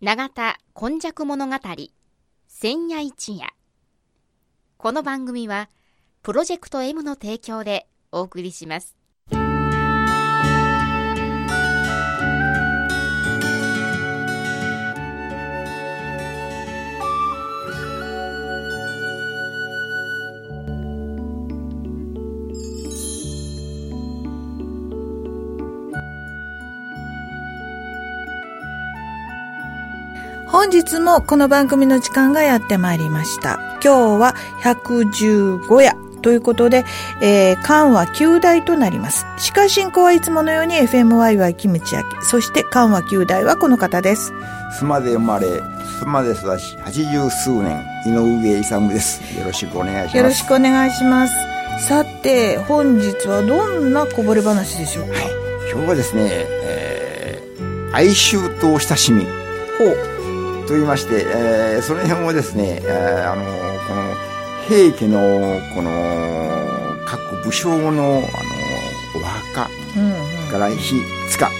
永田今昔物語千夜一夜。この番組はプロジェクト M の提供でお送りします。本日もこの番組の時間がやってまいりました。今日は115夜ということで、えー、間は9代となります。司会進行はいつものように FMYY キムチ焼き、そして間は9代はこの方です。須磨で生まれ、須磨で育ち、八十数年、井上勇です。よろしくお願いします。よろしくお願いします。さて、本日はどんなこぼれ話でしょう？か、はい。今日はですね、えー、哀愁と親しみ。ほう。と言いまして、えー、その辺をですね、えー、あの、この、平家の、この、各武将の、あの、お墓うんうん。から火、塚。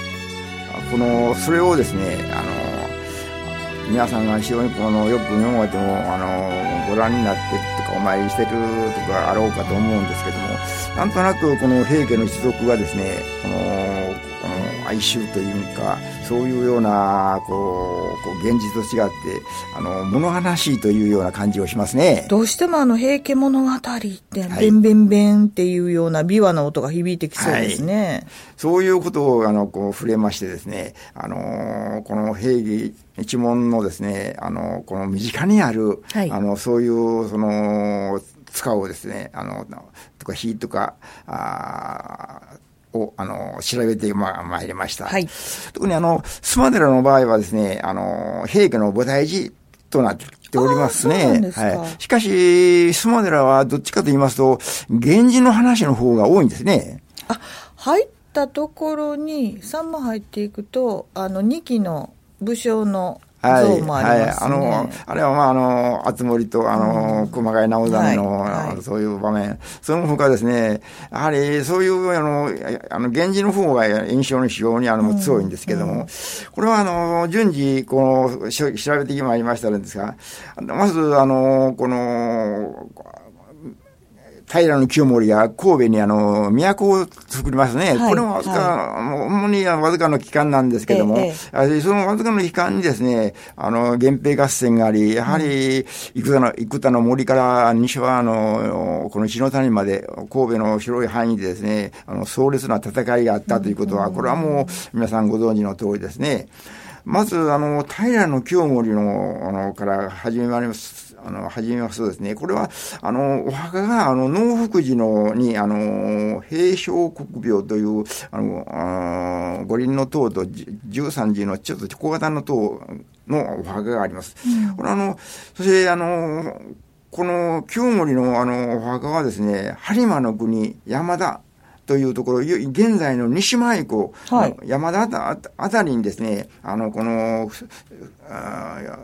この、それをですね、あの、皆さんが非常にこの、よく読まれても、あの、ご覧になってとか、お参りしてるとかあろうかと思うんですけども、なんとなくこの平家の一族がですね、この哀愁というか、そういうような、こう、こう現実と違って、あの、物悲しいというような感じをしますね。どうしてもあの、平家物語って、はいベンベンベンっていうような琵琶の音が響いてきそうですね。そういうことを、あの、こう、触れましてですね、あの、この平家一門のですね、あの、この身近にある、はいあの、そういう、その、塚をですね、あの、とか火とか、あーを、あの、調べてま、まいりました。はい。特にあの、須磨寺の場合はですね、あの、平家の菩提寺となっておりますね。すかはい。しかし、須磨寺はどっちかと言いますと、源氏の話の方が多いんですね。あ、入ったところに、3も入っていくと、あの、2期の武将の像もありますね。あの、あれはまあ、あの、厚森と、あの、熊谷直実の、はい。はい。そういう場面。その他ですね、やはり、そういう、あの、あの、源氏の方が印象に非常に、あの、強いんですけども、これは、あの、順次、この、調べてまいりましたんですが、まず、あの、この、平清盛が神戸にあの、都を作りますね。はいこれもわずか、もう主にわずかの期間なんですけども、ええあそのわずかの期間にですね、あの、源平合戦があり、やはり、生田の、生田の森から西はあの、この篠谷まで、神戸の広い範囲でですね、あの、壮烈な戦いがあったということは、これはもう皆さんご存知の通りですね。まず、あの、平清盛の、あの、から始めます。あの、始めますとですね、これは、あの、お墓が、あの、農福寺の、に、あの、平正国病という、あの、あー五輪の塔とじ十三寺のちょっと小型の塔のお墓があります。これはあの、そして、あの、この清盛のあの、お墓はですね、播磨の国、山田、というところ、ゆ現在の西前湖、はい。山田あたりにですね、あの、この、あー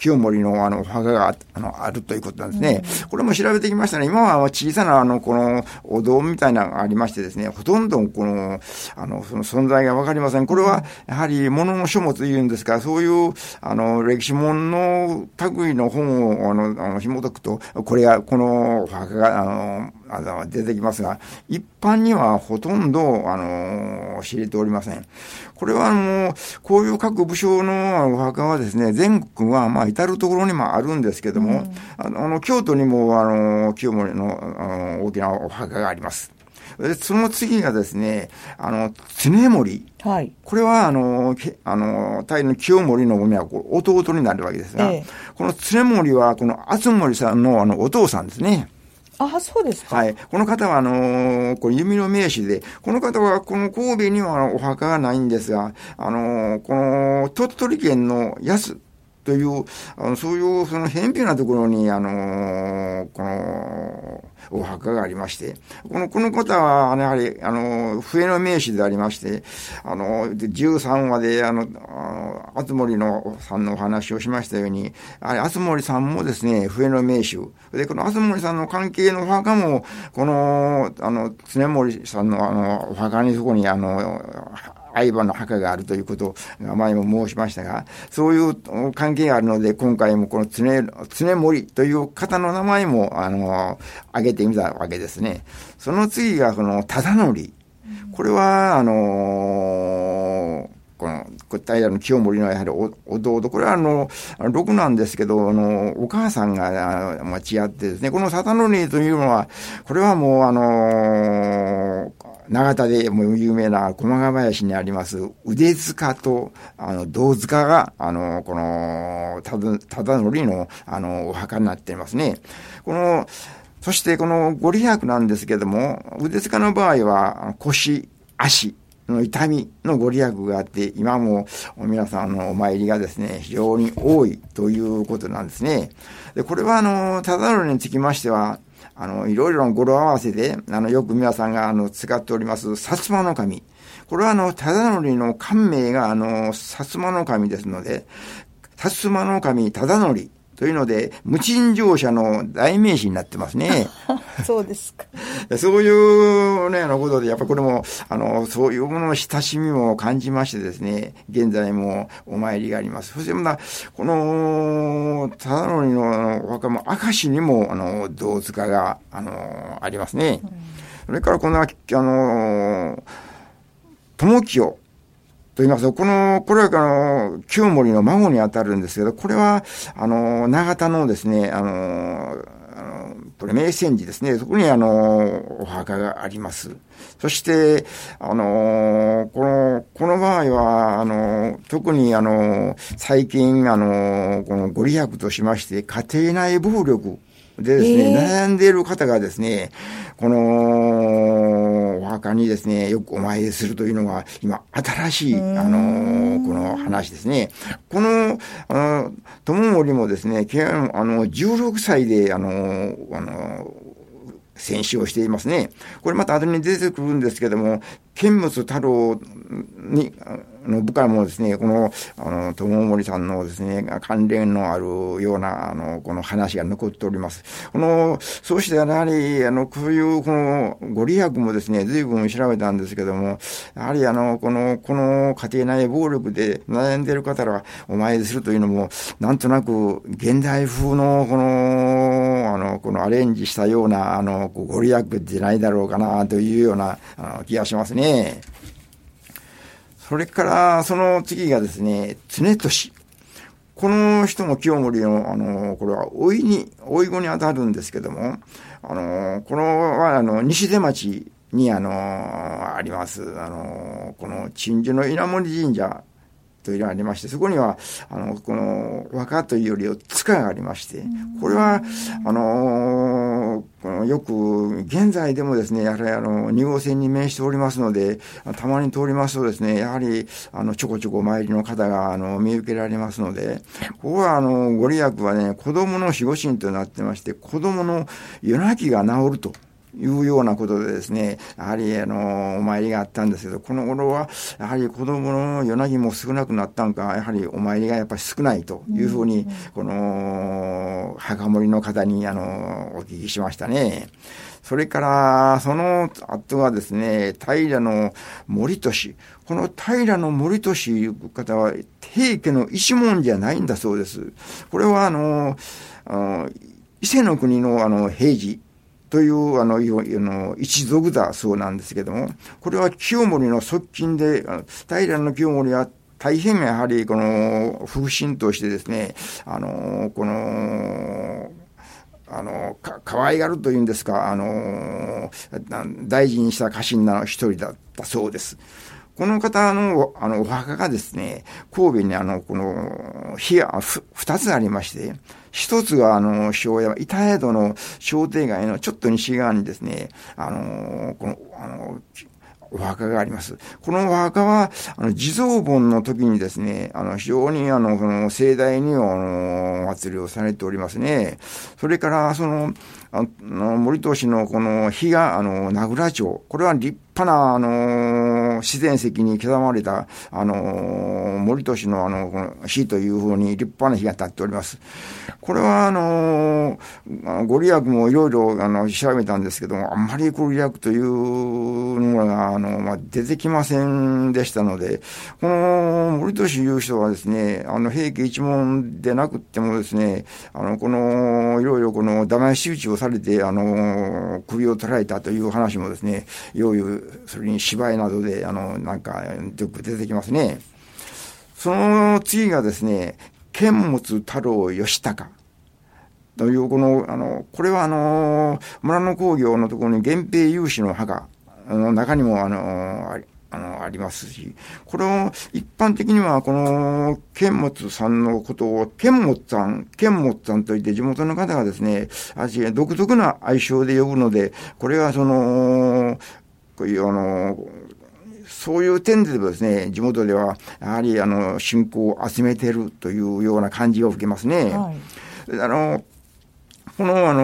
清盛のあのお墓があのあるということなんですね。これも調べてきましたね。今は小さなあのこのお堂みたいなのがありましてですね、ほとんどこの、あの、その存在がわかりません。これはやはり物の書物というんですか、そういうあの歴史本の類の本をあのあの紐解くと、これが、このお墓が、あの、あの出てきますが、一般にはほとんど、あの、知れておりません。これは、あの、こういう各武将のお墓はですね、全国は、まあ、至るところにもあるんですけども、あの、あの京都にも、あの、清盛の、あの、大きなお墓があります。でその次がですね、あの、常森。はい。これは、あの、けあの、大の清盛の親子、弟になるわけですが、ええこの常森は、この厚森さんの、あの、お父さんですね。あ、そうですか。はい。この方は、あのーこれ弓の名手で、この方は、この神戸にはお墓がないんですが、あのーこの鳥取県の安という、あのそういう、その偏僻なところに、あのーこの、お墓がありまして、この、この方は、やはり、あの、笛の名手でありまして、あの、13話で、あの、あの、厚森のさんのお話をしましたように、あれ、厚森さんもですね、笛の名手。で、この厚森さんの関係のお墓も、この、あの、常森さんの、あの、お墓にそこに、あの、相場の墓があるということが前も申しましたが、そういう関係があるので、今回もこの常、常森という方の名前も、あの、挙げてみたわけですね。その次が、この、忠則。これは、あのーこの、平の清盛のやはり弟、これはあの、6なんですけど、あの、お母さんが、まあ、違ってですね、この佐田のというのは、これはもうあの長田でも有名な駒ヶ林にあります腕塚と、あの、銅塚が、あの、この、ただ、ただのりの、あの、お墓になっていますね。この、そしてこのご利益なんですけども、腕塚の場合は腰、足、の痛みのご利益があって、今も皆さんのお参りがですね、非常に多いということなんですね。で、これはあの、ただのにつきましては、あの、いろいろの語呂合わせで、あの、よく皆さんがあの、使っております、薩摩の神。これはあの、忠則のりの官名があの、薩摩の神ですので、薩摩の神、忠則。というので、無賃乗車の代名詞になってますね。そうですか。そういうね、あのことで、やっぱこれも、あの、そういうものの親しみも感じましてですね、現在もお参りがあります。そしてまた、この、ただのりのお墓も、明石にも、あの、銅塚が、あの、ありますね。うん、それからこの、あの、友清。と言いますと、この、これはあの、清盛の孫にあたるんですけど、これは、あの、長田のですね、あの、これ、名泉寺ですね。そこにあの、お墓があります。そして、あの、この、この場合は、あの、特にあの、最近、あの、このご利益としまして、家庭内暴力でですね、えー、悩んでいる方がですね、このお墓にですね、よくお参りするというのが、今、新しい、あの、この話ですね。この、あの、友森もですね、あの、16歳で、あの、あの、戦死をしていますね。これまた後に出てくるんですけども、剣物太郎に、の部下もですね、この、あの、友森さんのですね、関連のあるような、あの、この話が残っております。この、そうしてやはり、あの、こういう、この、ご利益もですね、随分調べたんですけども、やはりあの、この、この家庭内暴力で悩んでいる方はお参りするというのも、なんとなく、現代風の、この、の、このアレンジしたような、あの、ご利益じゃないだろうかな、というような、あの、気がしますね。ね。それから、その次がですね、常年。この人も清盛の、あの、これは、老いに、老い子に当たるんですけども、あの、このは、あの、西出町に、あの、あります、あの、この、鎮守の稲森神社というのがありまして、そこには、あの、この、和歌というより、塚がありまして、これは、あのこのよく、現在でもですね、やはりあの、2号線に面しておりますので、たまに通りますとですね、やはり、あの、ちょこちょこ参りの方が、あの、見受けられますので、ここは、あの、ご利益はね、子供の守護神となってまして、子供の夜泣きが治ると。いうようなことでですね、やはり、あの、お参りがあったんですけど、この頃は、やはり子供の夜泣きも少なくなったんか、やはりお参りがやっぱり少ないというふうに、この、墓守の方に、あの、お聞きしましたね。それから、その後はですね、平の森俊。この平の森俊いう方は、平家の一門じゃないんだそうです。これは、あの、あの伊勢の国のあの平治という、あの、一族だそうなんですけども、これは清盛の側近で、平の清盛は大変やはりこの風神としてですね、あの、この、あの、か、可愛がるというんですか、あの、大事にした家臣の一人だったそうです。この方の、あの、お墓がですね、神戸にあの、この、火が二つありまして、一つが、あの、庄屋、板江戸の商店街のちょっと西側にですね、あの、この、あの、お墓があります。このお墓は、あの、地蔵盆の時にですね、あの、非常に、あの、この盛大に、あの、お祭りをされておりますね。それから、その、あの、森戸市のこの日が、あの、名倉町。これは立派な、あの自然石に刻まれた、あの森都市の、あの、この火というふうに立派な火が立っております。これは、あのご利益もいろいろ、あの、調べたんですけども、あんまりご利益というのが、あの、まあ、出てきませんでしたので、この森都市いう人はですね、あの、平家一門でなくってもですね、あの、この、いろいろこの、騙し討ちをされて、あの、首を取られたという話もですね、いよいよ、それに芝居などで、あの、なんか、よく出てきますね。その次がですね、剣物太郎義高。という、この、あの、これはあの、村の工業のところに源平有志の墓の中にも、あの、ありあの、ありますし、これを一般的にはこの、剣持さんのことを、剣持さん、剣持さんといって地元の方がですね、あ独特な愛称で呼ぶので、これはその、こういうあの、そういう点でですね、地元では、やはりあの、信仰を集めているというような感じを受けますね。はい、あの、この、あの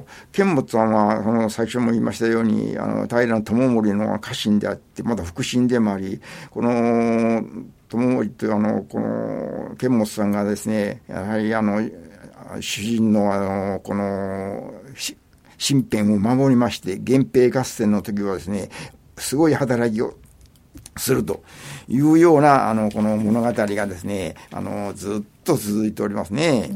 ー、剣持さんは、その、最初も言いましたように、あの、平智盛の家臣であって、まだ腹心でもあり、この、智盛というあの、この、剣持さんがですね、やはりあの、主人のあの、この、身辺を守りまして、源平合戦の時はですね、すごい働きをするというような、あの、この物語がですね、あの、ずっと続いておりますね。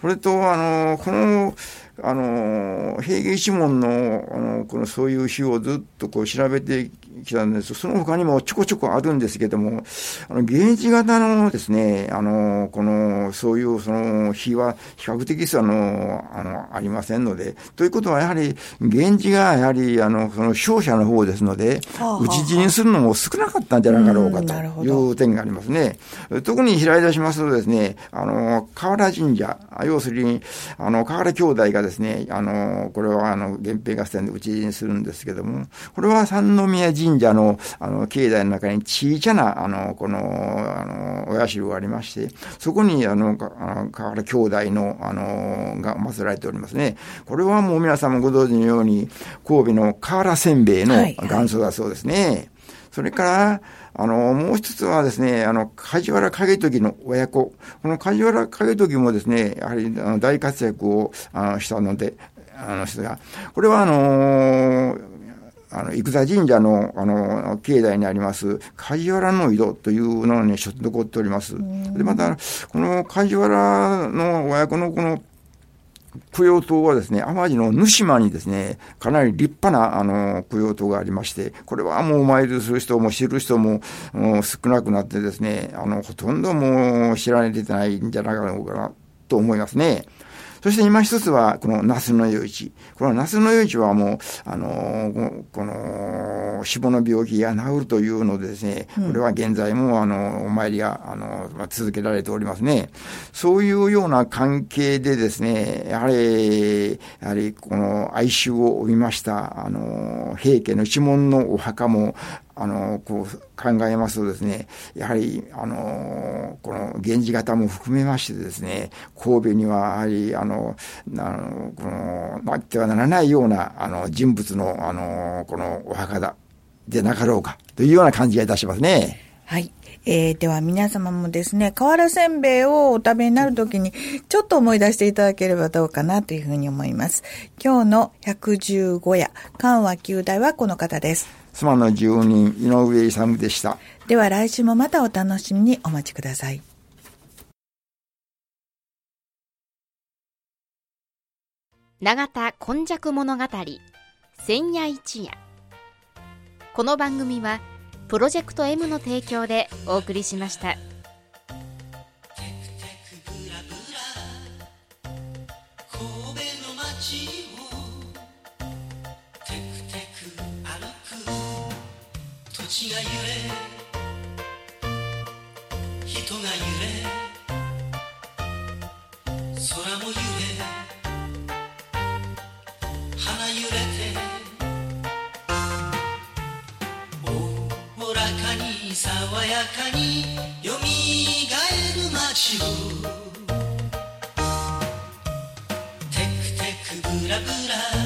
それと、あの、この、あの、平家一門の、あの、このそういう日をずっとこう調べてきたんです。その他にもちょこちょこあるんですけども、あの、ゲージ型のですね、あの、この、そういうその日は比較的あの、あの、ありませんので、ということはやはり、源氏がやはり、あの、その勝者の方ですので、討ち死にするのも少なかったんじゃなかろうかという点がありますね。特に開い出しますとですね、あの、河原神社、要するに、あの、河原兄弟がですね、あの、これはあの、源平合戦で討ち死にするんですけども、これは三宮神神社の、あの、境内の中に小さな、あの、この、あの、お社がありまして、そこに、あの、あの河原兄弟の、あの、が祀られておりますね。これはもう皆さんもご存知のように、神戸の河原せんべいの元祖だそうですね。はいはい、それから、あの、もう一つはですね、あの、梶原景時の親子。この梶原景時もですね、やはりあの大活躍をあのしたので、あの人が、これはあのーあの、生田神社の、あの、境内にあります、梶原の井戸というのにちょっと残っております。で、また、この梶原の親子のこの、供養塔はですね、淡路の沼島にですね、かなり立派な、あの、供養塔がありまして、これはもうお参りする人も知る人も少なくなってですね、あの、ほとんどもう知られてないんじゃないかなと思いますね。そして今一つは、この那須の余市。この那須の余市はもう、あの、この、死亡の病気が治るというのでですね、これは現在も、あの、お参りが、あの、続けられておりますね。そういうような関係でですね、やはり、やはり、この哀愁を帯びました、あの、平家の一門のお墓も、あの、こう考えますとですね、やはり、あの、この源氏型も含めましてですね、神戸にはやはり、あの、あのこの、なってはならないような、あの、人物の、あの、このお墓だ、でなかろうか、というような感じがいたしますね。はい。えー、では皆様もですね、瓦せんべいをお食べになるときに、ちょっと思い出していただければどうかなというふうに思います。今日の115夜、緩和9代はこの方です。妻の住人、井上勇でした。では来週もまたお楽しみにお待ちください。永田今昔物語千夜一夜この番組はプロジェクト M の提供でお送りしました。街が揺れ人が揺れ空も揺れ花揺れておおらかに爽やかによみがえる街を。テクテクブラブラ。